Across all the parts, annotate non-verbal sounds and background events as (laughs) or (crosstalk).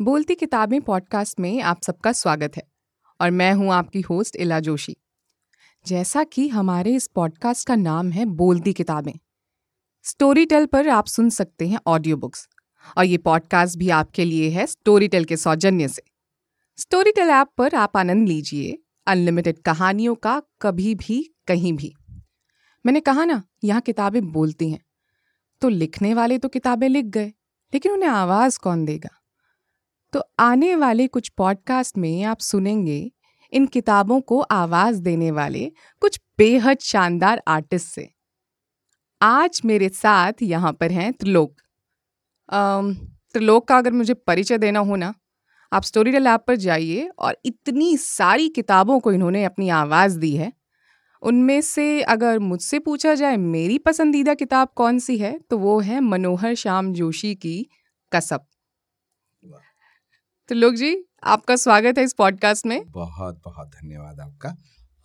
बोलती किताबें पॉडकास्ट में आप सबका स्वागत है, और मैं हूँ आपकी होस्ट इला जोशी। जैसा कि हमारे इस पॉडकास्ट का नाम है बोलती किताबें। स्टोरी टेल पर आप सुन सकते हैं ऑडियो बुक्स और ये पॉडकास्ट भी आपके लिए है स्टोरी टेल के सौजन्य से। स्टोरी टेल ऐप पर आप आनंद लीजिए, अनलिमिटेड कहानियों का कभी भी, कहीं भी। मैंने कहा ना, यहाँ किताबें बोलती हैं तो लिखने वाले तो किताबें लिख गए, लेकिन उन्हें आवाज़ कौन देगा? तो आने वाले कुछ पॉडकास्ट में आप सुनेंगे इन किताबों को आवाज़ देने वाले कुछ बेहद शानदार आर्टिस्ट से। आज मेरे साथ यहाँ पर हैं त्रिलोक। त्रिलोक का अगर मुझे परिचय देना हो ना, आप स्टोरी टेल ऐप पर जाइए और इतनी सारी किताबों को इन्होंने अपनी आवाज़ दी है। उनमें से अगर मुझसे पूछा जाए, मेरी पसंदीदा किताब कौन सी है? तो वो है मनोहर श्याम जोशी की कसब। तो लोग जी आपका स्वागत है इस पॉडकास्ट में। बहुत बहुत धन्यवाद आपका।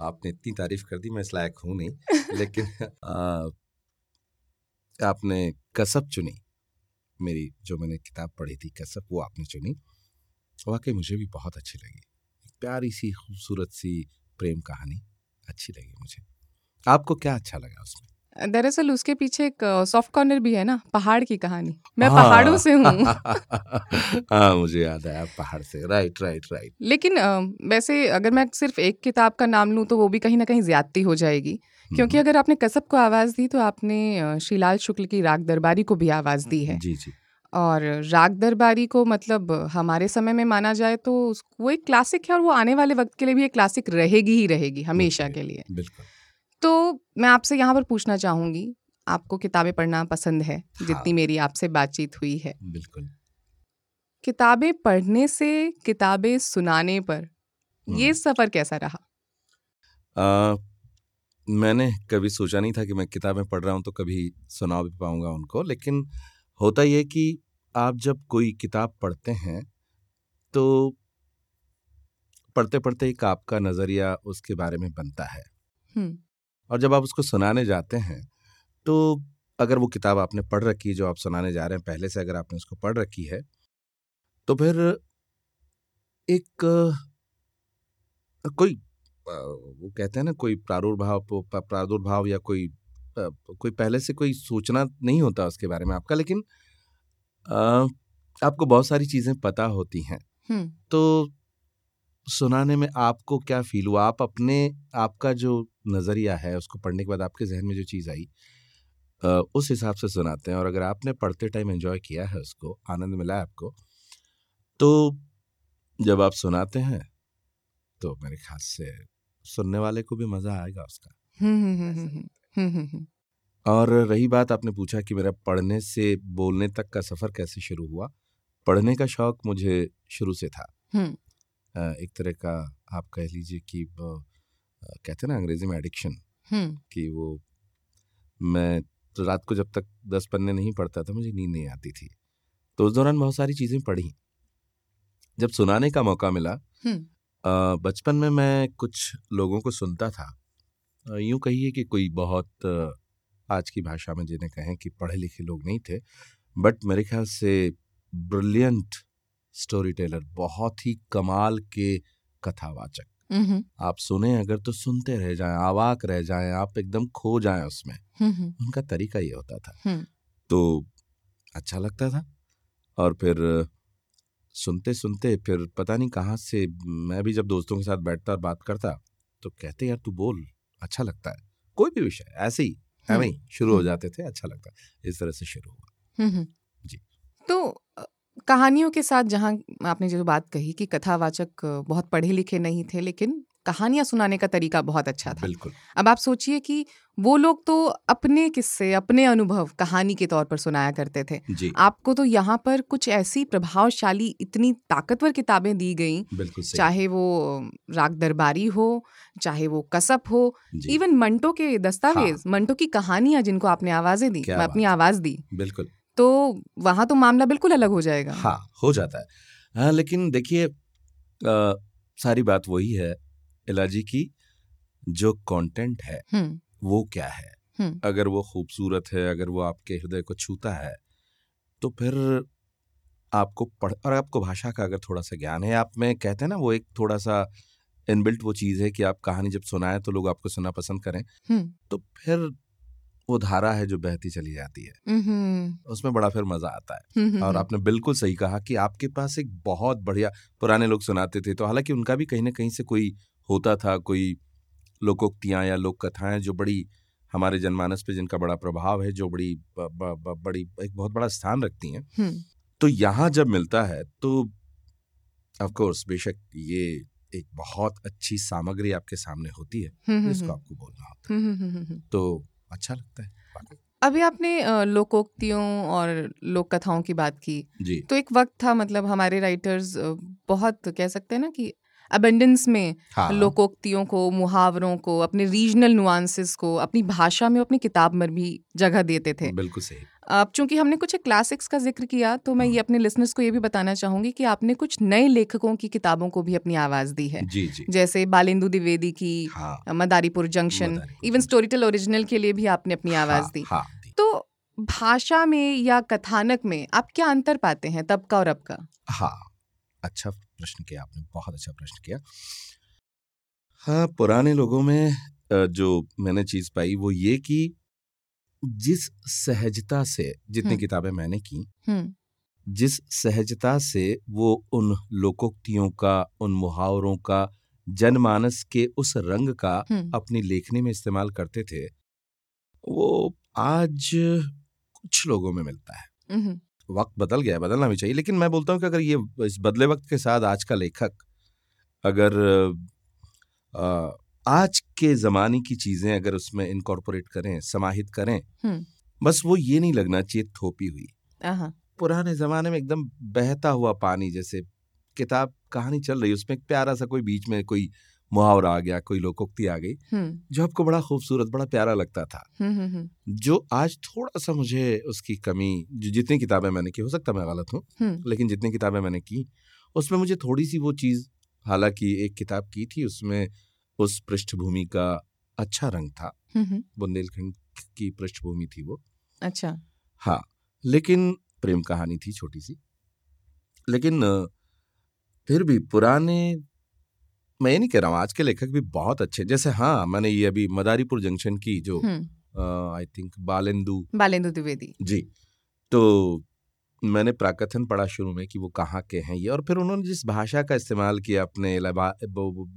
आपने इतनी तारीफ़ कर दी मैं इस लायक हूँ नहीं (laughs) लेकिन आ, आपने कसब चुनी। मेरी जो मैंने किताब पढ़ी थी कसब वो आपने चुनी। वाकई मुझे भी बहुत अच्छी लगी। प्यारी सी खूबसूरत सी प्रेम कहानी। अच्छी लगी मुझे। आपको क्या अच्छा लगा उसमें? दरअसल उसके पीछे एक सॉफ्ट कॉर्नर भी है ना पहाड़ की कहानी। मैं हाँ, पहाड़ों से हूँ। (laughs) हाँ मुझे याद आया पहाड़ से। राइट राइट राइट लेकिन वैसे अगर मैं सिर्फ़ एक किताब का नाम लूँ तो वो भी कहीं ना कहीं ज्यादती हो जाएगी। क्योंकि अगर आपने कसब को आवाज़ दी तो आपने श्रीलाल शुक्ल की राग दरबारी को भी आवाज़ दी है। जी जी। और राग दरबारी को मतलब हमारे समय में माना जाए तो वो एक क्लासिक है और वो आने वाले वक्त के लिए भी एक क्लासिक रहेगी ही रहेगी हमेशा के लिए। बिल्कुल। तो मैं आपसे यहाँ पर पूछना चाहूँगी आपको किताबें पढ़ना पसंद है हाँ। जितनी मेरी आपसे बातचीत हुई है। बिल्कुल। किताबें पढ़ने से किताबें सुनाने पर ये सफ़र कैसा रहा? आ, मैंने कभी सोचा नहीं था कि मैं किताबें पढ़ रहा हूँ तो कभी सुना भी पाऊँगा उनको लेकिन होता यह कि आप जब कोई किताब पढ़ते हैं तो पढ़ते पढ़ते एक आपका नज़रिया उसके बारे में बनता है। और जब आप उसको सुनाने जाते हैं तो अगर वो किताब आपने पढ़ रखी है जो आप सुनाने जा रहे हैं पहले से अगर आपने उसको पढ़ रखी है तो फिर एक कोई वो कहते हैं ना कोई प्रादुर्भाव प्रादुर्भाव या कोई कोई पहले से कोई सोचना नहीं होता उसके बारे में आपका लेकिन आपको बहुत सारी चीज़ें पता होती हैं। तो सुनाने में आपको क्या फील हुआ? आप अपने आपका जो नज़रिया है उसको पढ़ने के बाद आपके जहन में जो चीज़ आई उस हिसाब से सुनाते हैं और अगर आपने पढ़ते टाइम एंजॉय किया है उसको आनंद मिला है आपको तो जब आप सुनाते हैं तो मेरे ख्याल से सुनने वाले को भी मज़ा आएगा उसका। हम्म, हम्म, हम्म, और रही बात आपने पूछा कि मेरा पढ़ने से बोलने तक का सफ़र कैसे शुरू हुआ? पढ़ने का शौक मुझे शुरू से था। एक तरह का आप कह लीजिए कि कहते हैं ना अंग्रेज़ी में एडिक्शन कि वो मैं तो रात को जब तक दस पन्ने नहीं पढ़ता था मुझे नींद नहीं आती थी। तो उस दौरान बहुत सारी चीज़ें पढ़ी। जब सुनाने का मौका मिला बचपन में मैं कुछ लोगों को सुनता था। यूँ कहिए कि कोई बहुत आज की भाषा में जिन्हें कहें कि पढ़े लिखे लोग नहीं थे बट मेरे ख्याल से ब्रिलियंट स्टोरी टेलर बहुत ही कमाल के कथावाचक। आप सुने अगर तो सुनते रह जाएँ आवाक रह जाएँ आप एकदम खो जाएँ उसमें। उनका तरीका ये होता था। तो अच्छा लगता था। और फिर सुनते सुनते फिर पता नहीं कहाँ से मैं भी जब दोस्तों के साथ बैठता और बात करता तो कहते यार तू बोल अच्छा लगता है। कोई भी विषय ऐसे ही है ही शुरू हो जाते थे अच्छा लगता। इस तरह से शुरू हुआ। जी। तो कहानियों के साथ जहाँ आपने जो बात कही कि कथावाचक बहुत पढ़े लिखे नहीं थे लेकिन कहानियाँ सुनाने का तरीका बहुत अच्छा था। बिल्कुल। अब आप सोचिए कि वो लोग तो अपने किस्से अपने अनुभव कहानी के तौर पर सुनाया करते थे। जी। आपको तो यहाँ पर कुछ ऐसी प्रभावशाली इतनी ताकतवर किताबें दी गई चाहे वो राग दरबारी हो चाहे वो कसप हो इवन मंटो के दस्तावेज़ हाँ। मंटो की कहानियाँ जिनको आपने आवाज़ें दी अपनी आवाज़ दी। बिल्कुल। तो वहाँ तो मामला बिल्कुल अलग हो जाएगा। हाँ हो जाता है। हाँ लेकिन देखिए सारी बात वही है इलाजी की जो कंटेंट है वो क्या है? अगर वो खूबसूरत है अगर वो आपके हृदय को छूता है तो फिर आपको पढ़ और आपको भाषा का अगर थोड़ा सा ज्ञान है आप में कहते हैं ना वो एक थोड़ा सा इनबिल्ट वो चीज़ है कि आप कहानी जब सुनाए तो लोग आपको सुनना पसंद करें। तो फिर वो धारा है जो बहती चली जाती है। उसमें बड़ा फिर मज़ा आता है। और आपने बिल्कुल सही कहा कि आपके पास एक बहुत बढ़िया पुराने लोग सुनाते थे तो हालाँकि उनका भी कहीं ना कहीं से कोई होता था कोई लोकोक्तियाँ या लोक कथाएँ जो बड़ी हमारे जनमानस पे जिनका बड़ा प्रभाव है जो बड़ी ब, ब, ब, बड़ी एक बहुत बड़ा स्थान रखती हैं। तो यहाँ जब मिलता है तो ऑफ़ कोर्स बेशक ये एक बहुत अच्छी सामग्री आपके सामने होती है जिसको आपको बोलना होता है। तो अच्छा लगता है अभी आपने लोकोक्तियों और लोक कथाओं की बात की। जी। तो एक वक्त था मतलब हमारे राइटर्स बहुत कह सकते हैं ना कि अबेंडेंस में हाँ। लोकोक्तियों को मुहावरों को अपने रीजनल नुआंसेस को अपनी भाषा में अपनी किताब में भी जगह देते थे। बिल्कुल सही। अब चूँकि हमने कुछ क्लासिक्स का ज़िक्र किया तो मैं ये। अपने लिसनर्स को ये भी बताना चाहूँगी कि आपने कुछ नए लेखकों की किताबों को भी अपनी आवाज़ दी है। जी जी। जैसे बालेंदु द्विवेदी की हाँ, Madaripur junction even Storytel original के लिए भी आपने अपनी आवाज़ हाँ, दी। हाँ, तो भाषा में या कथानक में आप क्या अंतर पाते हैं तब का और अब का? हाँ अच्छा प्रश्न किया आपने बहुत अच्छा प्रश्न किया। हाँ पुराने लोगों में जो मैंने चीज़ पाई वो ये कि जिस सहजता से जितनी किताबें मैंने की जिस सहजता से वो उन लोकोक्तियों का उन मुहावरों का जनमानस के उस रंग का अपनी लेखनी में इस्तेमाल करते थे वो आज कुछ लोगों में मिलता है। वक्त बदल गया बदलना भी चाहिए लेकिन मैं बोलता हूँ कि अगर ये इस बदले वक्त के साथ आज का लेखक अगर आ, आज के ज़माने की चीज़ें अगर उसमें इनकॉर्पोरेट करें समाहित करें बस वो ये नहीं लगना चाहिए थोपी हुई। पुराने ज़माने में एकदम बहता हुआ पानी जैसे किताब कहानी चल रही उसमें एक प्यारा सा कोई बीच में कोई मुहावरा आ गया कोई लोकोक्ति आ गई जो आपको बड़ा खूबसूरत बड़ा प्यारा लगता था। जो आज थोड़ा सा मुझे उसकी कमी जो जितनी किताबें मैंने की हो सकता मैं गलत हूँ लेकिन जितनी किताबें मैंने की उसमें मुझे थोड़ी सी वो चीज़ हालाँकि एक किताब की थी उसमें उस पृष्ठभूमि का अच्छा रंग था। बुंदेलखंड की पृष्ठभूमि थी वो। अच्छा। हाँ लेकिन प्रेम कहानी थी छोटी सी। लेकिन फिर भी पुराने मैं ये नहीं कह रहा हूँ आज के लेखक भी बहुत अच्छे जैसे हाँ मैंने ये अभी मदारीपुर जंक्शन की जो आई थिंक बालेंदु बालेंदु द्विवेदी। जी तो मैंने प्राकथन पढ़ा शुरू में कि वो कहाँ के हैं ये और फिर उन्होंने जिस भाषा का इस्तेमाल किया अपने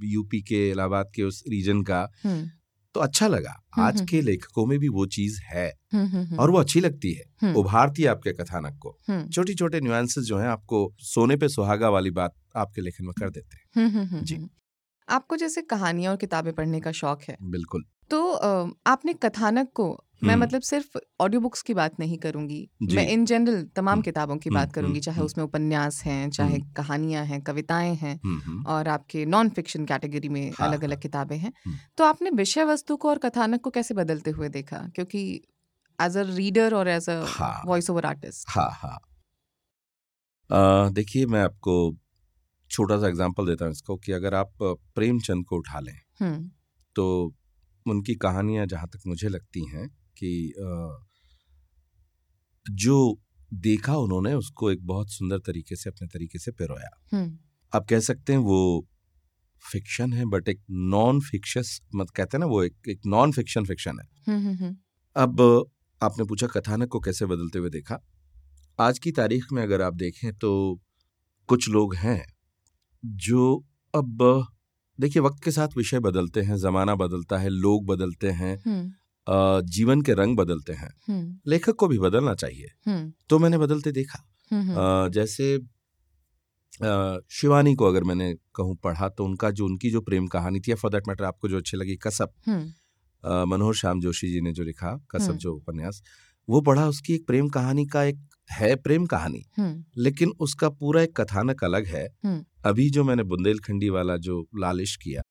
यूपी के इलाहाबाद के उस रीजन का तो अच्छा लगा। आज के लेखकों में भी वो चीज़ है और वो अच्छी लगती है। उभारती है आपके कथानक को। छोटी छोटे न्यूएंसेस जो हैं आपको सोने पे सुहागा वाली बात आपके लेखन में कर देते हैं। जी। आपको जैसे कहानियाँ और किताबें पढ़ने का शौक है बिल्कुल। तो आपने कथानक को मैं मतलब सिर्फ़ ऑडियो बुक्स की बात नहीं करूँगी। मैं इन जनरल तमाम किताबों की बात करूँगी चाहे उसमें उपन्यास हैं चाहे कहानियाँ हैं कविताएँ हैं और आपके नॉन फिक्शन कैटेगरी में हाँ, अलग अलग हाँ। किताबें हैं। तो आपने विषय वस्तु को और कथानक को कैसे बदलते हुए देखा? क्योंकि एज अ रीडर और as a voice over artist हाँ हाँ। देखिए मैं आपको छोटा सा एग्ज़ाम्पल देता हूँ इसको कि अगर आप प्रेमचंद को उठा लें तो उनकी कहानियाँ जहाँ तक मुझे लगती हैं कि जो देखा उन्होंने उसको एक बहुत सुंदर तरीके से अपने तरीके से पिरोया। आप कह सकते हैं वो फिक्शन है बट एक नॉन फिक्शस मत कहते हैं ना वो एक एक नॉन फिक्शन फिक्शन है अब आपने पूछा कथानक को कैसे बदलते हुए देखा। आज की तारीख में अगर आप देखें तो कुछ लोग हैं जो अब देखिए वक्त के साथ विषय बदलते हैं जमाना बदलता है लोग बदलते हैं। जीवन के रंग बदलते हैं। लेखक को भी बदलना चाहिए। तो मैंने बदलते देखा। जैसे शिवानी को अगर मैंने कहूँ पढ़ा तो उनका जो उनकी जो प्रेम कहानी थी फॉर दैट मैटर आपको जो अच्छी लगी कसब। मनोहर श्याम जोशी जी ने जो लिखा कसब जो उपन्यास वो पढ़ा उसकी एक प्रेम कहानी का एक है प्रेम कहानी। लेकिन उसका पूरा एक कथानक अलग है। अभी जो मैंने बुंदेलखंडी वाला जो लालिश किया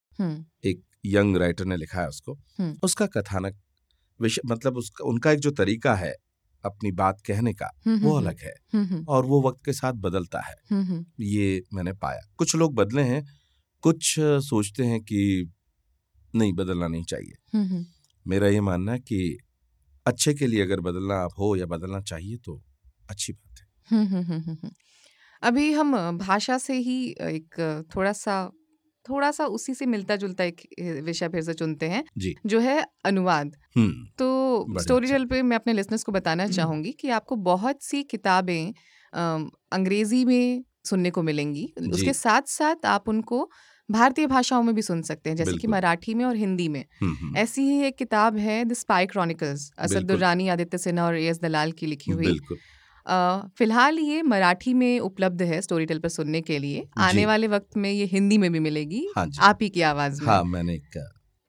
एक यंग राइटर ने लिखा है उसको उसका कथानक विषय मतलब उसका उनका एक जो तरीका है अपनी बात कहने का वो अलग है। और वो वक्त के साथ बदलता है। ये मैंने पाया। कुछ लोग बदले हैं कुछ सोचते हैं कि नहीं बदलना नहीं चाहिए। मेरा ये मानना है कि अच्छे के लिए अगर बदलना आप हो या बदलना चाहिए तो अच्छी बात है। अभी हम भाषा से ही एक थोड़ा सा थोड़ा सा उसी से मिलता जुलता एक विषय फिर से चुनते हैं जी। है अनुवाद। तो स्टोरी अच्छा। टेल पे मैं अपने लिसनर्स को बताना चाहूँगी कि आपको बहुत सी किताबें अंग्रेज़ी में सुनने को मिलेंगी। उसके साथ साथ आप उनको भारतीय भाषाओं में भी सुन सकते हैं जैसे कि मराठी में और हिंदी में। ऐसी ही एक किताब है द स्पाई क्रॉनिकल्स बिल्कुल। असदुर्रानी आदित्य सिन्हा और एस दलाल की लिखी हुई। बिल्कुल। फ़िलहाल ये मराठी में उपलब्ध है स्टोरी टेल पर सुनने के लिए। आने वाले वक्त में ये हिंदी में भी मिलेगी हाँ आप ही की आवाज़ में। हाँ मैंने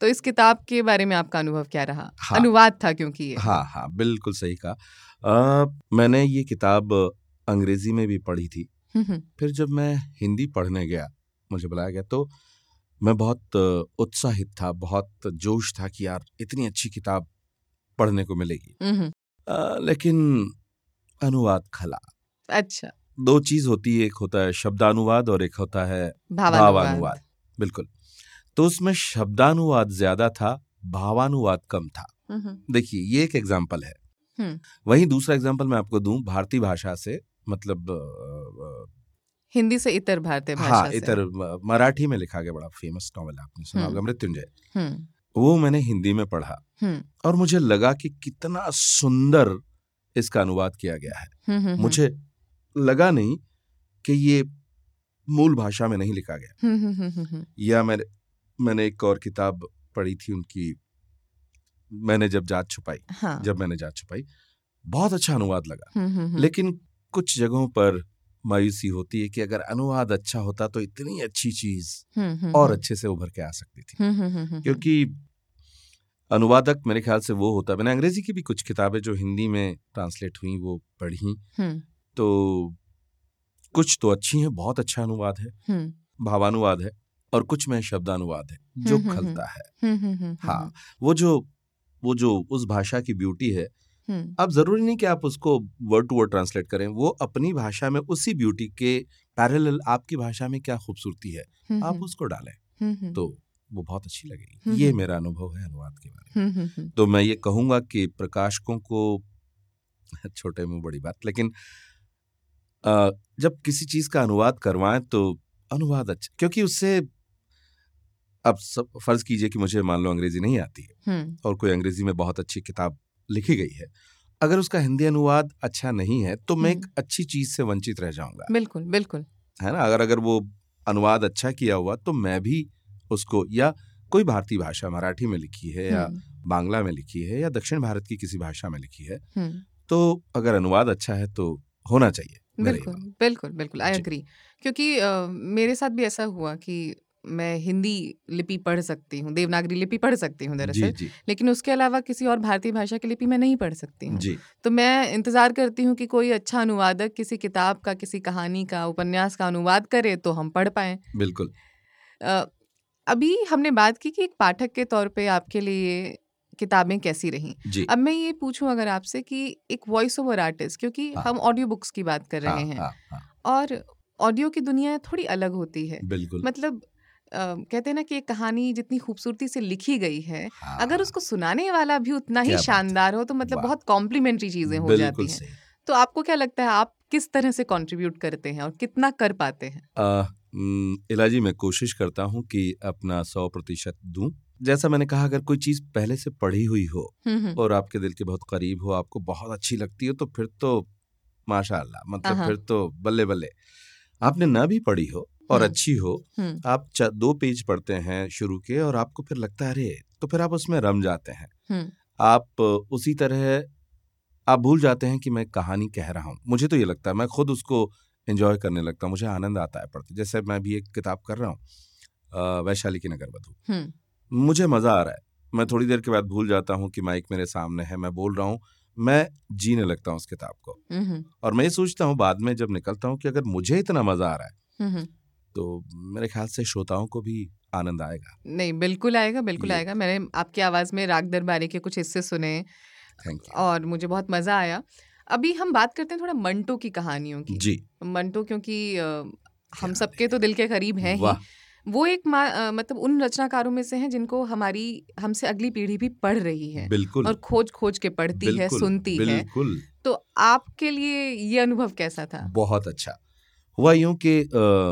तो इस किताब के बारे में आपका अनुभव क्या रहा? हाँ। अनुवाद था क्योंकि ये। हाँ हाँ बिल्कुल सही कहा। मैंने ये किताब अंग्रेज़ी में भी पढ़ी थी। हम्म, हम्म, फिर जब मैं हिंदी पढ़ने गया मुझे बुलाया गया तो मैं बहुत उत्साहित था बहुत जोश था कि यार इतनी अच्छी किताब पढ़ने को मिलेगी। हम्म, अ, लेकिन अनुवाद खला। अच्छा। दो चीज़ होती है एक होता है शब्दानुवाद और एक होता है भावानुवाद। बिल्कुल। तो उसमें शब्दानुवाद ज़्यादा था भावानुवाद कम था। देखिए ये एक एग्ज़ाम्पल है। वहीं दूसरा एग्ज़ाम्पल मैं आपको दूँ भारतीय भाषा से मतलब हिंदी से इतर भारतीय भाषा हाँ से। इतर मराठी में लिखा गया बड़ा फ़ेमस नॉवल आपने सुना। होगा मृत्युंजय। वो मैंने हिंदी में पढ़ा। और मुझे लगा कि कितना सुंदर इसका अनुवाद किया गया है। हम्म, हम्म, मुझे लगा नहीं कि ये मूल भाषा में नहीं लिखा गया। हम्म, हम्म, हम्म, हम्म, या मैंने मैंने एक और किताब पढ़ी थी उनकी मैंने जब जात छुपाई हाँ। जब मैंने जात छुपाई बहुत अच्छा अनुवाद लगा। हम्म, हम्म, हम्म, लेकिन कुछ जगहों पर मायूसी होती है कि अगर अनुवाद अच्छा होता तो इतनी अच्छी चीज़ हम्म, हम्म, और हम्म, अच्छे से उभर के आ सकती थी। हम्म, हम्म, हम्म, हम्म, क्योंकि अनुवादक मेरे ख्याल से वो होता है। मैंने अंग्रेज़ी की भी कुछ किताबें जो हिंदी में ट्रांसलेट हुई वो पढ़ी। तो कुछ तो अच्छी हैं बहुत अच्छा अनुवाद है। भावानुवाद है और कुछ में शब्दानुवाद है जो खलता है। हाँ वो जो वो जो उस भाषा की ब्यूटी है अब ज़रूरी नहीं कि आप उसको वर्ड टू वर्ड ट्रांसलेट करें वो अपनी भाषा में उसी ब्यूटी के पैरेलल आपकी भाषा में क्या खूबसूरती है आप उसको डालें। तो वो बहुत अच्छी लगेगी। ये। मेरा अनुभव है अनुवाद के बारे में। तो मैं ये कहूँगा कि प्रकाशकों को (laughs) छोटे मुँह बड़ी बात लेकिन जब किसी चीज़ का अनुवाद करवाएँ तो अनुवाद अच्छा क्योंकि उससे अब सब फ़र्ज़ कीजिए कि मुझे मान लो अंग्रेज़ी नहीं आती है और कोई अंग्रेज़ी में बहुत अच्छी किताब लिखी गई है। अगर उसका हिंदी अनुवाद अच्छा नहीं है तो मैं एक। अच्छी चीज़ से वंचित रह जाऊँगा। बिल्कुल बिल्कुल। है ना? अगर अगर वो अनुवाद अच्छा किया हुआ तो मैं भी उसको या कोई भारतीय भाषा मराठी में लिखी है या हम्म, बांग्ला में लिखी है या दक्षिण भारत की किसी भाषा में लिखी है हम्म, तो अगर अनुवाद अच्छा है तो होना चाहिए बिल्कुल बिल्कुल बिल्कुल आई जी। एग्री क्योंकि अ, मेरे साथ भी ऐसा हुआ कि मैं हिंदी लिपि पढ़ सकती हूँ देवनागरी लिपि पढ़ सकती हूँ दरअसल लेकिन उसके अलावा किसी और भारतीय भाषा की लिपि मैं नहीं पढ़ सकती हूँ। तो मैं इंतज़ार करती हूँ कि कोई अच्छा अनुवादक किसी किताब का किसी कहानी का उपन्यास का अनुवाद करे तो हम पढ़ पाए। बिल्कुल। अभी हमने बात की कि एक पाठक के तौर पे आपके लिए किताबें कैसी रहीं। जी। अब मैं ये पूछूँ अगर आपसे कि एक वॉइस ओवर आर्टिस्ट क्योंकि हाँ। हम ऑडियो बुक्स की बात कर हाँ, रहे हैं हाँ, हाँ, और ऑडियो की दुनिया थोड़ी अलग होती है। बिल्कुल। मतलब अ, कहते हैं ना कि एक कहानी जितनी खूबसूरती से लिखी गई है हाँ, अगर उसको सुनाने वाला भी उतना ही। शानदार हो तो मतलब बहुत कॉम्प्लीमेंट्री चीज़ें हो जाती हैं। तो आपको क्या लगता है आप किस तरह से कंट्रीब्यूट करते हैं और कितना कर पाते हैं? इलाजी मैं कोशिश करता हूँ कि अपना सौ प्रतिशत दूँ। जैसा मैंने कहा अगर कोई चीज़ पहले से पढ़ी हुई हो और आपके दिल के बहुत करीब हो आपको बहुत अच्छी लगती हो तो फिर तो माशाल्लाह मतलब फिर तो बल्ले बल्ले आपने ना भी पढ़ी हो और। अच्छी हो आप दो पेज पढ़ते हैं शुरू के और आपको फिर लगता है अरे! तो फिर आप उसमें रम जाते हैं। आप उसी तरह आप भूल जाते हैं कि मैं कहानी कह रहा हूँ। मुझे तो ये लगता है मैं खुद उसको एंजॉय करने लगता हूँ मुझे आनंद आता है पढ़ते। जैसे मैं भी एक किताब कर रहा हूँ वैशाली की नगर बधू। मुझे मज़ा आ रहा है। मैं थोड़ी देर के बाद भूल जाता हूँ कि माइक मेरे सामने है मैं बोल रहा हूँ मैं जीने लगता हूँ उस किताब को। और मैं ये सोचता हूँ बाद में जब निकलता हूँ कि अगर मुझे इतना मज़ा आ रहा है। तो मेरे ख्याल से श्रोताओं को भी आनंद आएगा। नहीं बिल्कुल आएगा बिल्कुल आएगा। मैंने आपकी आवाज़ में राग दरबारी के कुछ हिस्से सुने और मुझे बहुत मज़ा आया। अभी हम बात करते हैं थोड़ा मंटो की कहानियों की। जी। मंटो क्योंकि हम सबके तो दिल के करीब हैं। ही वो एक अ, मतलब उन रचनाकारों में से हैं जिनको हमारी हमसे अगली पीढ़ी भी पढ़ रही है बिल्कुल। और खोज खोज के पढ़ती है बिल्कुल, सुनती है। बिल्कुल। तो आपके लिए ये अनुभव कैसा था? बहुत अच्छा। हुआ यूँ कि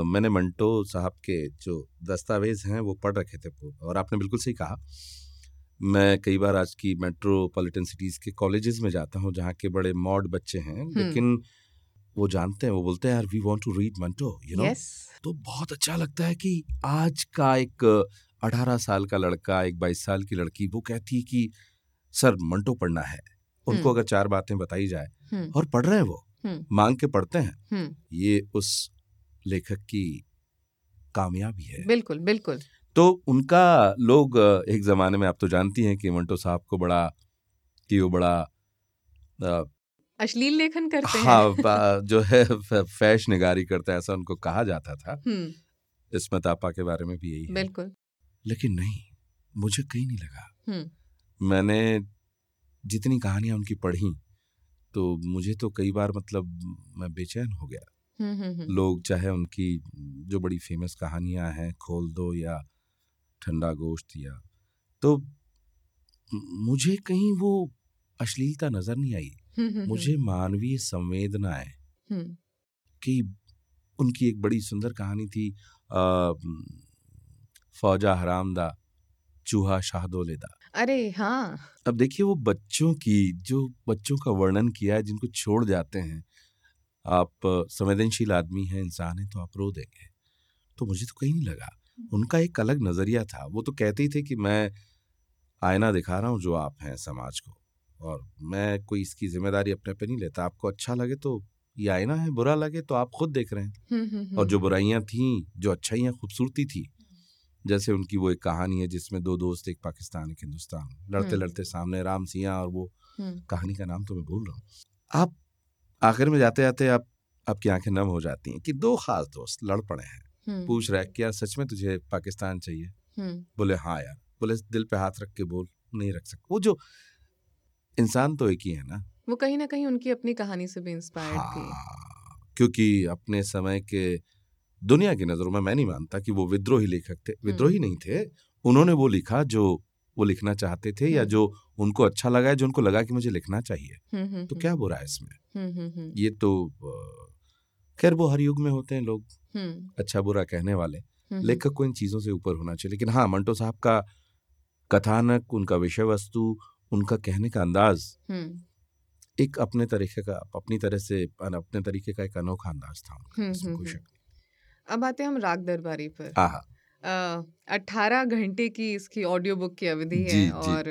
मैंने मंटो साहब के जो दस्तावेज़ हैं वो पढ़ रखे थे और आपने बिल्कुल सही कहा। मैं कई बार आज की मेट्रोपॉलिटन सिटीज़ के कॉलेजेस में जाता हूँ जहाँ के बड़े मॉड बच्चे हैं। लेकिन वो जानते हैं वो बोलते हैं यार we want to read Manto you know तो बहुत अच्छा लगता है कि आज का एक अठारह साल का लड़का एक बाईस साल की लड़की वो कहती है कि सर मंटो पढ़ना है। उनको। अगर चार बातें बताई जाए। और पढ़ रहे हैं वो मांग के पढ़ते हैं। ये उस लेखक की कामयाबी है। बिल्कुल बिल्कुल। तो उनका लोग एक जमाने में आप तो जानती हैं कि मंटो साहब को बड़ा कि वो बड़ा अश्लील लेखन करते हाँ। जो है फैश निगारी करता है ऐसा उनको कहा जाता था। इसमत आपा के बारे में भी यही बिल्कुल। लेकिन नहीं मुझे कहीं नहीं लगा। मैंने जितनी कहानियाँ उनकी पढ़ी तो मुझे तो कई बार मतलब मैं बेचैन हो गया। लोग चाहे उनकी जो बड़ी फ़ेमस कहानियाँ हैं खोल दो या ठंडा गोश्त या तो मुझे कहीं वो अश्लीलता नज़र नहीं आई। मुझे मानवीय संवेदनाएँ कि उनकी एक बड़ी सुंदर कहानी थी फौजा हरामदा चूहा शाहदोलेदा। अरे हाँ। अब देखिए वो बच्चों की जो बच्चों का वर्णन किया है जिनको छोड़ जाते हैं आप संवेदनशील आदमी हैं इंसान हैं तो आप रो देंगे। तो मुझे तो कहीं नहीं लगा। उनका एक अलग नज़रिया था। वो तो कहते ही थे कि मैं आईना दिखा रहा हूँ जो आप हैं समाज को और मैं कोई इसकी ज़िम्मेदारी अपने पे नहीं लेता। आपको अच्छा लगे तो ये आईना है बुरा लगे तो आप खुद देख रहे हैं। हम्म, हम्म, हम्म। और जो बुराइयाँ थी जो अच्छाइयाँ खूबसूरती थी जैसे उनकी वो एक कहानी है जिसमें दो दोस्त एक पाकिस्तान एक हिंदुस्तान लड़ते लड़ते सामने राम सिया और वो कहानी का नाम तो मैं भूल रहा हूँ। आप आखिर में जाते जाते आप आपकी आँखें नम हो जाती हैं कि दो खास दोस्त लड़ पड़े हैं। पूछ रहे क्या सच में तुझे पाकिस्तान चाहिए? बोले हाँ यार। बोले दिल पे हाथ रख के बोल नहीं रख सकते। वो जो इंसान तो एक ही है ना। वो कहीं ना कहीं उनकी अपनी कहानी से भी इंस्पायर्ड हाँ, थी क्योंकि अपने समय के दुनिया की नज़रों में मैं नहीं मानता कि वो विद्रोही लेखक थे। विद्रोही नहीं थे। उन्होंने वो लिखा जो वो लिखना चाहते थे या जो उनको अच्छा लगा है जो उनको लगा कि मुझे लिखना चाहिए। तो क्या बुरा है इसमें? ये तो खैर वो हर युग में होते हैं लोग। अच्छा बुरा कहने वाले। लेखक को इन चीज़ों से ऊपर होना चाहिए। लेकिन हाँ मंटो साहब का कथानक उनका विषय वस्तु उनका कहने का अंदाज एक अपने तरीके का अपनी तरह से अपने तरीके का एक अनोखा अंदाज था उनका अब आते हैं हम राग दरबारी पर। अठारह घंटे की इसकी ऑडियो बुक की अवधि है और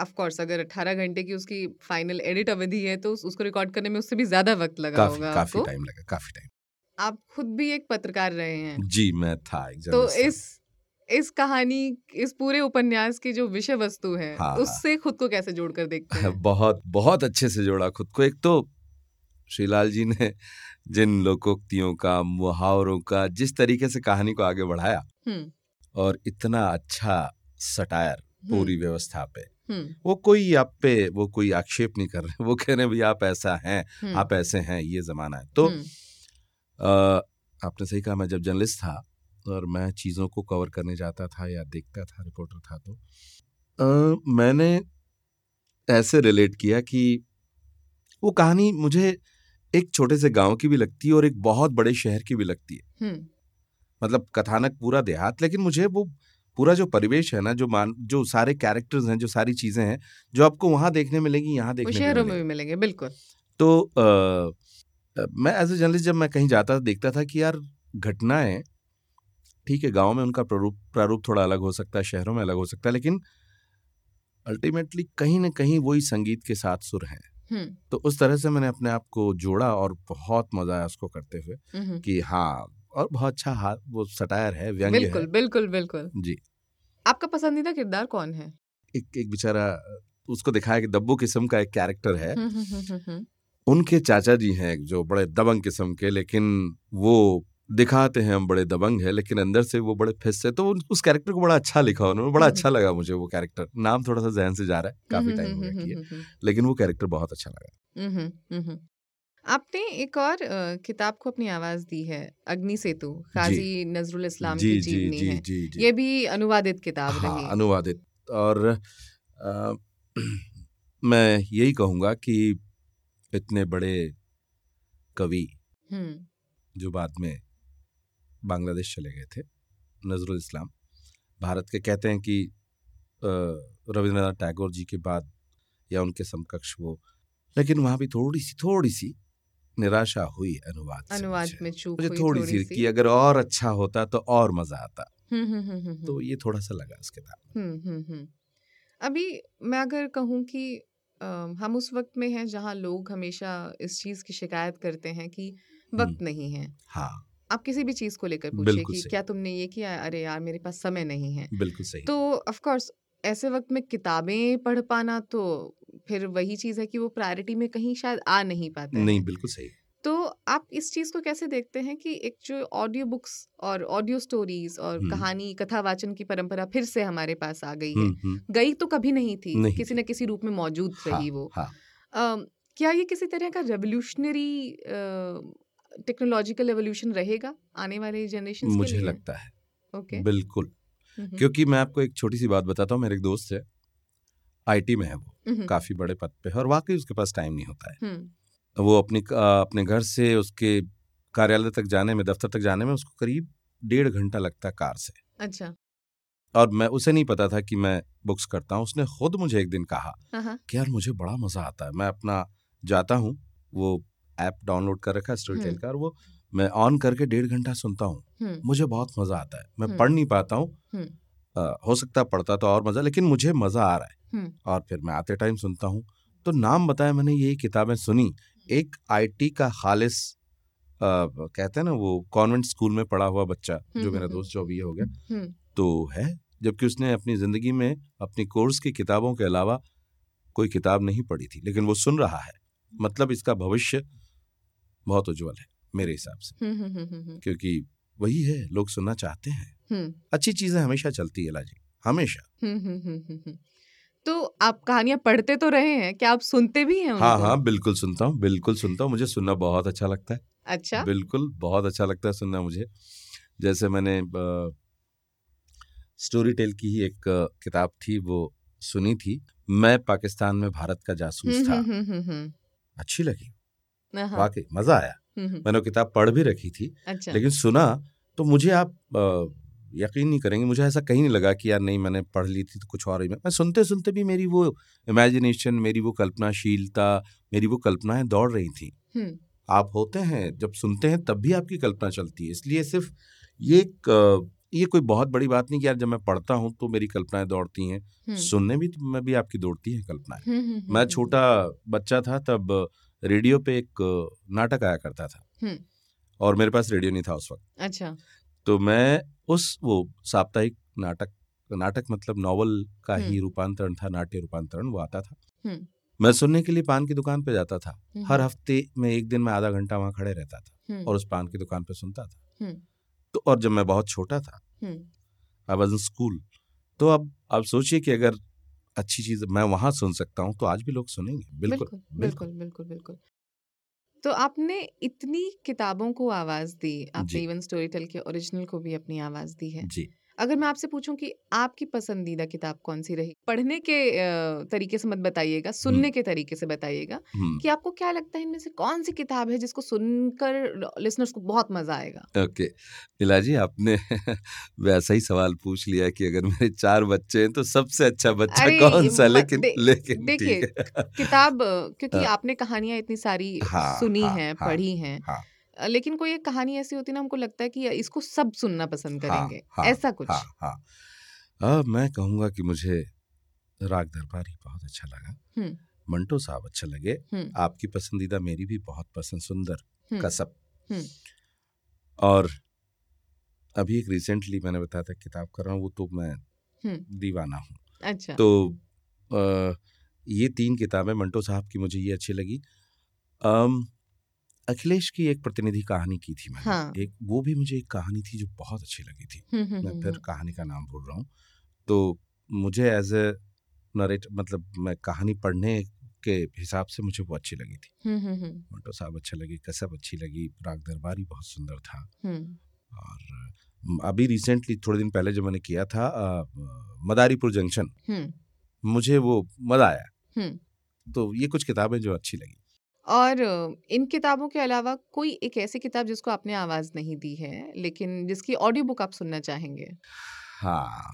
ऑफ़ कोर्स अगर अठारह घंटे की उसकी फाइनल एडिट अवधि है तो उसको रिकॉर्ड करने में उससे भी ज़्यादा वक्त लगा काफ़ी, होगा काफ़ी टाइम लगा काफ़ी टाइम आप खुद भी एक पत्रकार रहे हैं। जी मैं था तो इस इस कहानी इस पूरे उपन्यास की जो विषय वस्तु है हाँ, उससे खुद को कैसे जोड़कर देखते हैं? (laughs) बहुत बहुत अच्छे से जोड़ा खुद को। एक तो श्रीलाल जी ने जिन लोकोक्तियों का मुहावरों का जिस तरीके से कहानी को आगे बढ़ाया और इतना अच्छा सटायर पूरी व्यवस्था पे वो कोई आप पे वो कोई आक्षेप नहीं कर रहे वो कह रहे हैं भाई आप ऐसा हैं आप ऐसे हैं ये जमाना है। तो आ, आपने सही कहा मैं जब जर्नलिस्ट था और मैं चीज़ों को कवर करने जाता था या देखता था रिपोर्टर था तो आ, मैंने ऐसे रिलेट किया कि वो कहानी मुझे एक छोटे से गाँव की भी लगती है और एक बहुत बड़े शहर की भी लगती है। मतलब कथानक पूरा देहात लेकिन मुझे वो पूरा जो परिवेश है ना जो मान जो सारे कैरेक्टर्स हैं जो सारी चीज़ें हैं जो आपको वहाँ देखने मिलेंगी यहाँ देखने शहरों में भी मिलेंगे बिल्कुल। तो आ, मैं एज ए जर्नलिस्ट जब मैं कहीं जाता देखता था कि यार घटनाएँ ठीक है गाँव में उनका प्रारूप प्रारूप थोड़ा अलग हो सकता है शहरों में अलग हो सकता है लेकिन अल्टीमेटली कहीं ना कहीं वही संगीत के साथ सुर हैं। तो उस तरह से मैंने अपने आप को जोड़ा और बहुत मज़ा आया उसको करते हुए कि हाँ और बहुत अच्छा वो सटायर है व्यंग्य बिल्कुल है। बिल्कुल बिल्कुल जी। आपका पसंदीदा किरदार कौन है? एक एक बेचारा उसको दिखाया कि दब्बू किस्म का एक कैरेक्टर है। उनके चाचा जी हैं जो बड़े दबंग किस्म के लेकिन वो दिखाते हैं हम बड़े दबंग है लेकिन अंदर से वो बड़े फिस से तो उस कैरेक्टर को बड़ा अच्छा लिखा उन्होंने बड़ा अच्छा लगा मुझे वो कैरेक्टर। नाम थोड़ा सा जहन से जा रहा है काफ़ी टाइम हो गया लेकिन वो कैरेक्टर बहुत अच्छा लगा। आपने एक और किताब को अपनी आवाज़ दी है अग्नि सेतु काजी नजरुल इस्लाम की जीवनी जी है। जी, जी, ये भी अनुवादित किताब हाँ, रही अनुवादित। और आ, मैं यही कहूँगा कि इतने बड़े कवि जो बाद में बांग्लादेश चले गए थे नजरुल इस्लाम भारत के कहते हैं कि रविंद्रनाथ टैगोर जी के बाद या उनके समकक्ष वो लेकिन वहाँ भी थोड़ी सी थोड़ी सी निराशा हुई अनुवाद अनुवाद में चूक मुझे थोड़ी, थोड़ी सी कि अगर और अच्छा होता तो और मज़ा आता। हम्म, हम्म, हम्म, तो ये थोड़ा सा लगा इस किताब अभी मैं अगर कहूँ कि हम उस वक्त में हैं जहाँ लोग हमेशा इस चीज़ की शिकायत करते हैं कि वक्त नहीं है। हाँ। आप किसी भी चीज़ को लेकर पूछिए कि क्या तुमने ये किया? अरे यार मेरे पास समय नहीं है। बिल्कुल सही। तो ऑफ़ कोर्स ऐसे वक्त में किताबें पढ़ पाना तो फिर वही चीज़ है कि वो प्रायोरिटी में कहीं शायद आ नहीं पाते नहीं बिल्कुल सही। तो आप इस चीज़ को कैसे देखते हैं कि एक जो ऑडियो बुक्स और ऑडियो स्टोरीज और कहानी कथा वाचन की परंपरा फिर से हमारे पास आ गई है। गई तो कभी नहीं थी नहीं किसी न किसी रूप में मौजूद हाँ, रही वो। हाँ. आ, क्या ये किसी तरह का रेवोल्यूशनरी टेक्नोलॉजिकल एवोल्यूशन रहेगा आने वाले जनरेशन मुझे लगता है। ओके बिल्कुल। क्योंकि मैं आपको एक छोटी सी बात बताता हूँ मेरे एक दोस्त है आईटी में है वो काफ़ी बड़े पद पे है और वाकई उसके पास टाइम नहीं होता है। वो अपनी अपने घर से उसके कार्यालय तक जाने में दफ्तर तक जाने में उसको करीब डेढ़ घंटा लगता है कार से। अच्छा। और मैं उसे नहीं पता था कि मैं बुक्स करता हूँ उसने खुद मुझे एक दिन कहा कि यार मुझे बड़ा मज़ा आता है मैं अपना जाता हूँ वो ऐप डाउनलोड कर रखा है स्टोरी टेल का और वो मैं ऑन करके डेढ़ घंटा सुनता हूँ। मुझे बहुत मज़ा आता है। मैं पढ़ नहीं पाता हूँ। हो सकता पढ़ता तो और मज़ा लेकिन मुझे मज़ा आ रहा है। और फिर मैं आते टाइम सुनता हूँ। तो नाम बताया मैंने यही किताबें सुनी। एक आईटी का खालिस कहते हैं ना वो कॉन्वेंट स्कूल में पढ़ा हुआ बच्चा जो मेरा दोस्त जो अभी हो गया। तो है जबकि उसने अपनी ज़िंदगी में अपनी कोर्स की किताबों के अलावा कोई किताब नहीं पढ़ी थी लेकिन वो सुन रहा है। मतलब इसका भविष्य बहुत उज्जवल है। मेरे हिसाब से। हम्म, हम्म, हम्म, क्योंकि वही है लोग सुनना चाहते हैं। अच्छी चीज़ें हमेशा चलती है लाजी हमेशा। तो आप कहानियाँ पढ़ते तो रहे हैं क्या आप सुनते भी हैं हाँ हाँ बिल्कुल सुनता हूँ बिल्कुल सुनता हूँ मुझे सुनना बहुत अच्छा लगता है। अच्छा। बिल्कुल बहुत अच्छा लगता है सुनना मुझे। जैसे मैंने स्टोरी टेल की ही एक किताब थी वो सुनी थी मैं पाकिस्तान में भारत का जासूस था। अच्छी लगी। वाकई मज़ा आया। मैंने वो किताब पढ़ भी रखी थी अच्छा। लेकिन सुना तो मुझे आप यकीन नहीं करेंगे मुझे ऐसा कहीं नहीं लगा कि यार नहीं मैंने पढ़ ली थी तो कुछ और ही मैं सुनते सुनते भी मेरी वो इमेजिनेशन मेरी वो कल्पनाशीलता मेरी वो कल्पनाएँ दौड़ रही थी। आप होते हैं जब सुनते हैं तब भी आपकी कल्पना चलती है इसलिए सिर्फ़ ये एक ये कोई बहुत बड़ी बात नहीं कि यार जब मैं पढ़ता हूँ तो मेरी कल्पनाएँ दौड़ती हैं। सुनने भी तो मैं भी आपकी दौड़ती हैं कल्पनाएँ। मैं छोटा बच्चा था तब रेडियो पे एक नाटक आया करता था। और मेरे पास रेडियो नहीं था उस वक्त। अच्छा। तो मैं उस वो साप्ताहिक नाटक नाटक मतलब नॉवल का ही रूपांतरण था नाट्य रूपांतरण वो आता था। मैं सुनने के लिए पान की दुकान पे जाता था। हर हफ़्ते में एक दिन मैं आधा घंटा वहाँ खड़े रहता था और उस पान की दुकान पे सुनता था। तो और जब मैं बहुत छोटा था आई वॉज़ इन स्कूल तो अब आप सोचिए कि अगर अच्छी चीज़ मैं वहाँ सुन सकता हूँ तो आज भी लोग सुनेंगे। बिल्कुल बिल्कुल बिल्कुल। बिल्कुल तो आपने इतनी किताबों को आवाज़ दी आपने इवन स्टोरी टेल के ओरिजिनल को भी अपनी आवाज़ दी है। जी। अगर मैं आपसे पूछूँ कि आपकी पसंदीदा किताब कौन सी रही? पढ़ने के तरीके से मत बताइएगा सुनने के तरीके से बताइएगा कि आपको क्या लगता है इनमें से कौन सी किताब है जिसको सुनकर लिसनर्स को बहुत मज़ा आएगा? ओके। मिला जी आपने (laughs) वैसा ही सवाल पूछ लिया कि अगर मेरे चार बच्चे हैं तो सबसे अच्छा बच्चा कौन सा? लेकिन लेकिन देखिए किताब क्योंकि हाँ। आपने कहानियाँ इतनी सारी हाँ, सुनी हाँ, हैं पढ़ी हैं। लेकिन कोई एक कहानी ऐसी होती है ना हमको लगता है कि इसको सब सुनना पसंद हाँ, करेंगे हाँ, ऐसा कुछ। हाँ, हाँ. आ, मैं कहूँगा कि मुझे राग दरबारी बहुत अच्छा लगा। मंटो साहब अच्छा लगे। आपकी पसंदीदा मेरी भी बहुत पसंद सुंदर कसब। और अभी एक रिसेंटली मैंने बताया था किताब कर रहा हूँ वो तो मैं दीवाना हूँ। अच्छा। तो आ, ये तीन किताबें मंटो साहब की मुझे ये अच्छी लगी। अखिलेश की एक प्रतिनिधि कहानी की थी मैंने। हाँ. एक वो भी मुझे एक कहानी थी जो बहुत अच्छी लगी थी। हुँ, हुँ, मैं फिर कहानी का नाम भूल रहा हूँ। तो मुझे एज ए नरेट मतलब मैं कहानी पढ़ने के हिसाब से मुझे वो अच्छी लगी थी। मंटो साहब अच्छा लगी कसब अच्छी लगी राग दरबारी बहुत सुंदर था। और अभी रिसेंटली थोड़े दिन पहले जो मैंने किया था आ, मदारीपुर जंक्शन मुझे वो मज़ा आया। तो ये कुछ किताबें जो अच्छी लगी। और इन किताबों के अलावा कोई एक ऐसी किताब जिसको आपने आवाज़ नहीं दी है, लेकिन जिसकी ऑडियो बुक आप सुनना चाहेंगे? हाँ।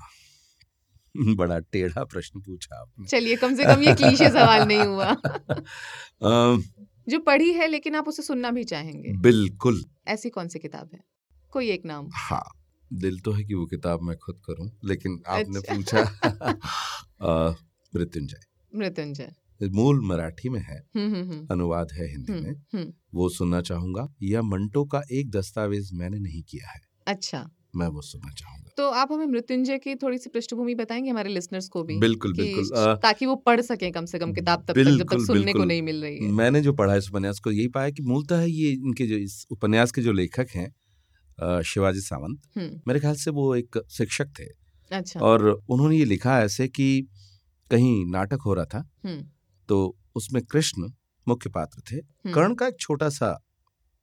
(laughs) बड़ा टेढ़ा प्रश्न पूछा आपने। चलिए कम से कम ये क्लीशे सवाल नहीं हुआ। (laughs) जो पढ़ी है लेकिन आप उसे सुनना भी चाहेंगे? बिल्कुल। ऐसी कौन-सी किताब है? कोई एक नाम? हाँ, दिल तो है कि वो किताब मैं खुद करूँ, लेकिन आपने अच्छा। पूछा (laughs) मृत्युंजय। मृत्युंजय। मूल मराठी में है। अनुवाद है हिंदी में। वो सुनना चाहूँगा। या मंटो का एक दस्तावेज़ मैंने नहीं किया है। अच्छा। मैं वो सुनना चाहूँगा। तो आप हमें मृत्युंजय की थोड़ी सी पृष्ठभूमि बताएँगे हमारे लिसनर्स को भी? बिल्कुल बिल्कुल ताकि वो पढ़ सके कम से कम किताब तब तक जब तक सुनने को नहीं मिल रही है। मैंने जो पढ़ा इस उपन्यास को यही पाया कि मूलतः ये इनके जो इस उपन्यास के जो लेखक हैं शिवाजी सावंत मेरे ख्याल से वो एक शिक्षक थे। अच्छा। और उन्होंने ये लिखा ऐसे कि कहीं नाटक हो रहा था तो उसमें कृष्ण मुख्य पात्र थे। कर्ण का एक छोटा सा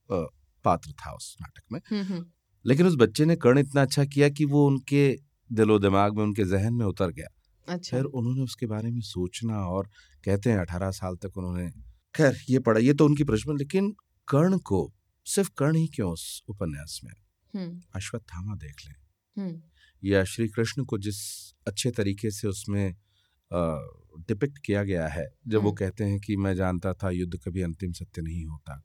पात्र था उस नाटक में। लेकिन उस बच्चे ने कर्ण इतना अच्छा किया कि वो उनके दिलो दिमाग में उनके जहन में उतर गया। अच्छा। फिर उन्होंने उसके बारे में सोचना और कहते हैं अठारह साल तक उन्होंने खैर ये पढ़ा ये तो उनकी प्रश्न लेकिन कर्ण को सिर्फ़ कर्ण ही क्यों उस उपन्यास में? अश्वत्थामा देख लें। या श्री कृष्ण को जिस अच्छे तरीके से उसमें डिपिक्ट किया गया है जब वो कहते हैं कि मैं जानता था युद्ध कभी अंतिम सत्य नहीं होता।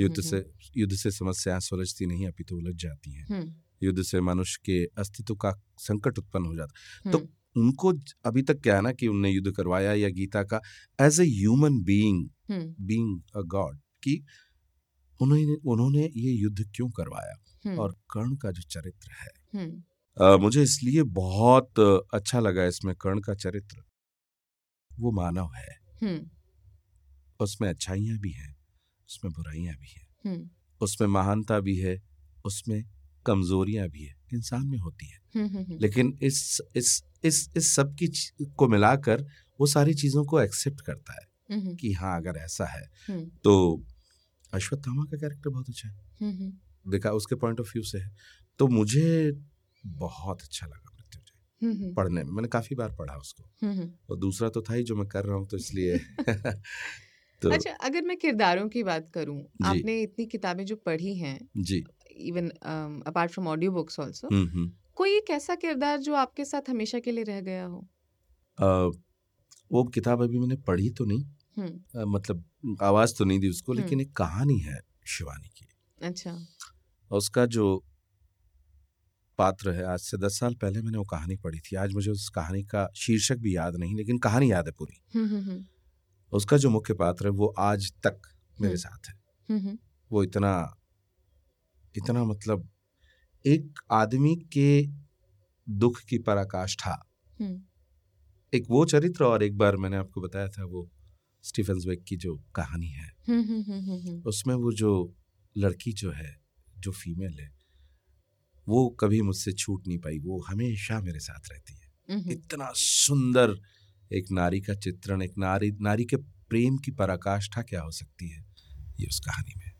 युद्ध से युद्ध से समस्याएँ सुलझती नहीं अपितु तो उलझ जाती हैं। युद्ध से मनुष्य के अस्तित्व का संकट उत्पन्न हो जाता तो उनको अभी तक क्या है ना कि उनने युद्ध करवाया या गीता का as a human being being a god कि उन्होंने उन्होंने ये युद्ध क्यों करवाया? और कर्ण का जो चरित्र है। आ, मुझे इसलिए बहुत अच्छा लगा इसमें कर्ण का चरित्र। वो मानव है। उसमें अच्छाइयाँ भी हैं उसमें बुराइयाँ भी हैं। उसमें महानता भी है उसमें कमजोरियाँ भी है। इंसान में होती है। लेकिन इस इस इस इस सब की को मिलाकर वो सारी चीज़ों को एक्सेप्ट करता है कि हाँ अगर ऐसा है तो अश्वत्थामा का कैरेक्टर बहुत अच्छा है। देखा उसके पॉइंट ऑफ़ व्यू से है। तो मुझे बहुत अच्छा लगा। पढ़ने में। मैंने काफ़ी बार पढ़ा उसको। और दूसरा तो था ही जो मैं कर रहा हूँ तो इसलिए (laughs) तो अच्छा अगर मैं किरदारों की बात करूँ आपने इतनी किताबें जो पढ़ी हैं जी। Even apart from audio books also कोई एक ऐसा किरदार जो आपके साथ हमेशा के लिए रह गया हो? uh, वो किताब अभी मैंने पढ़ी तो नहीं। uh, मतलब आवाज़ तो नहीं दी उसको लेकिन एक कहानी है शिवानी की। अच्छा। उसका जो पात्र है। आज से दस साल पहले मैंने वो कहानी पढ़ी थी। आज मुझे उस कहानी का शीर्षक भी याद नहीं लेकिन कहानी याद है पूरी। उसका जो मुख्य पात्र है वो आज तक मेरे साथ है। वो इतना इतना मतलब एक आदमी के दुख की पराकाष्ठा। एक वो चरित्र और एक बार मैंने आपको बताया था वो स्टीफन की जो कहानी है। उसमें वो जो लड़की जो है जो फीमेल है वो कभी मुझसे छूट नहीं पाई वो हमेशा मेरे साथ रहती है। इतना सुंदर एक नारी का चित्रण एक नारी नारी के प्रेम की पराकाष्ठा क्या हो सकती है ये उस कहानी में।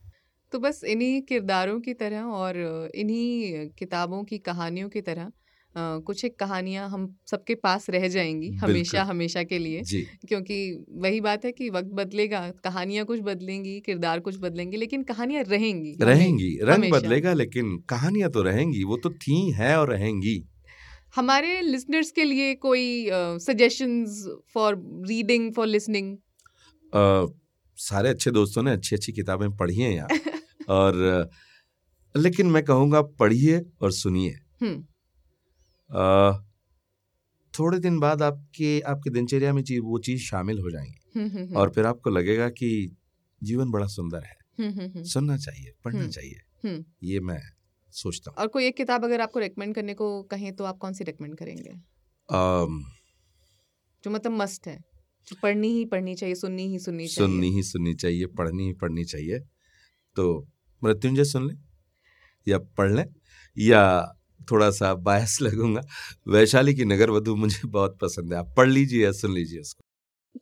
तो बस इन्हीं किरदारों की तरह और इन्हीं किताबों की कहानियों की तरह कुछ एक कहानियाँ हम सबके पास रह जाएँगी हमेशा हमेशा के लिए क्योंकि वही बात है कि वक्त बदलेगा कहानियाँ कुछ बदलेंगी किरदार कुछ बदलेंगे लेकिन कहानियाँ रहेंगी रहेंगी रंग बदलेगा लेकिन कहानियाँ तो रहेंगी वो तो थी है और रहेंगी। हमारे लिसनर्स के लिए कोई suggestions for reading for listening सारे अच्छे दोस्तों ने अच्छी अच्छी किताबें पढ़ी हैं यार। (laughs) और लेकिन मैं कहूँगा पढ़िए और सुनिए। हम्म। थोड़े दिन बाद आपके आपके दिनचर्या में वो चीज़ शामिल हो जाएँगी। हम्म, हम्म, हम्म। और फिर आपको लगेगा कि जीवन बड़ा सुंदर है। सुनना चाहिए पढ़ना चाहिए। ये मैं सोचता हूँ। और कोई एक किताब अगर आपको रेकमेंड करने को कहें तो आप कौन सी रेकमेंड करेंगे? um, जो मतलब मस्ट है जो पढ़नी ही पढ़नी चाहिए सुननी ही सुननी चाहिए। सुननी ही सुननी चाहिए पढ़नी ही पढ़नी चाहिए। तो मृत्युंजय सुन लें या पढ़ लें या थोड़ा सा बायस (laughs) लगूँगा। वैशाली की नगर वधु मुझे बहुत पसंद है। आप पढ़ लीजिए या सुन लीजिए उसको।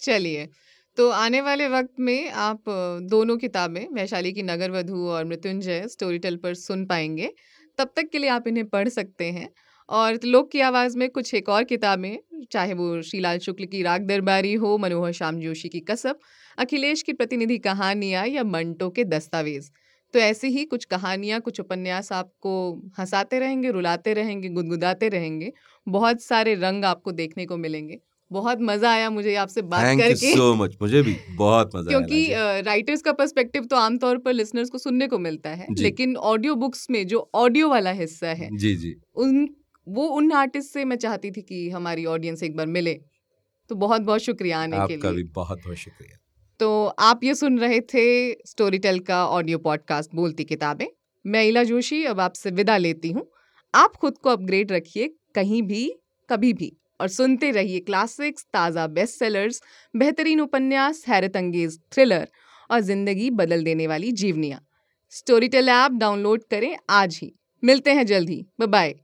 चलिए तो आने वाले वक्त में आप दोनों किताबें, वैशाली की नगर वधु और मृत्युंजय स्टोरी टेल पर सुन पाएँगे। तब तक के लिए आप इन्हें पढ़ सकते हैं। और लोक की आवाज़ में कुछ एक और किताबें, चाहे वो श्रीलाल शुक्ल की राग दरबारी हो, मनोहर श्याम जोशी की कसब, अखिलेश की प्रतिनिधि कहानियाँ या मंटो के दस्तावेज़। तो ऐसी ही कुछ कहानियाँ कुछ उपन्यास आपको हंसाते रहेंगे रुलाते रहेंगे गुदगुदाते रहेंगे। बहुत सारे रंग आपको देखने को मिलेंगे। बहुत मज़ा आया मुझे आपसे बात Thank करके। so much. मुझे भी (laughs) बहुत मज़ा क्योंकि राइटर्स का पर्सपेक्टिव तो आमतौर पर लिसनर्स को सुनने को मिलता है लेकिन ऑडियो बुक्स में जो ऑडियो वाला हिस्सा है जी जी। उन वो उन आर्टिस्ट से मैं चाहती थी कि हमारी ऑडियंस एक बार मिले। तो बहुत बहुत शुक्रिया आने के लिए। आपका भी बहुत बहुत शुक्रिया। तो आप ये सुन रहे थे स्टोरी टेल का ऑडियो पॉडकास्ट बोलती किताबें। मैं इला जोशी, अब आपसे विदा लेती हूँ। आप खुद को अपग्रेड रखिए कहीं भी, कभी भी, और सुनते रहिए क्लासिक्स ताज़ा बेस्ट सेलर्स बेहतरीन उपन्यास, हैरत अंगेज थ्रिलर और ज़िंदगी बदल देने वाली जीवनियाँ। स्टोरी टेल ऐप डाउनलोड करें आज ही। मिलते हैं जल्द ही। बाय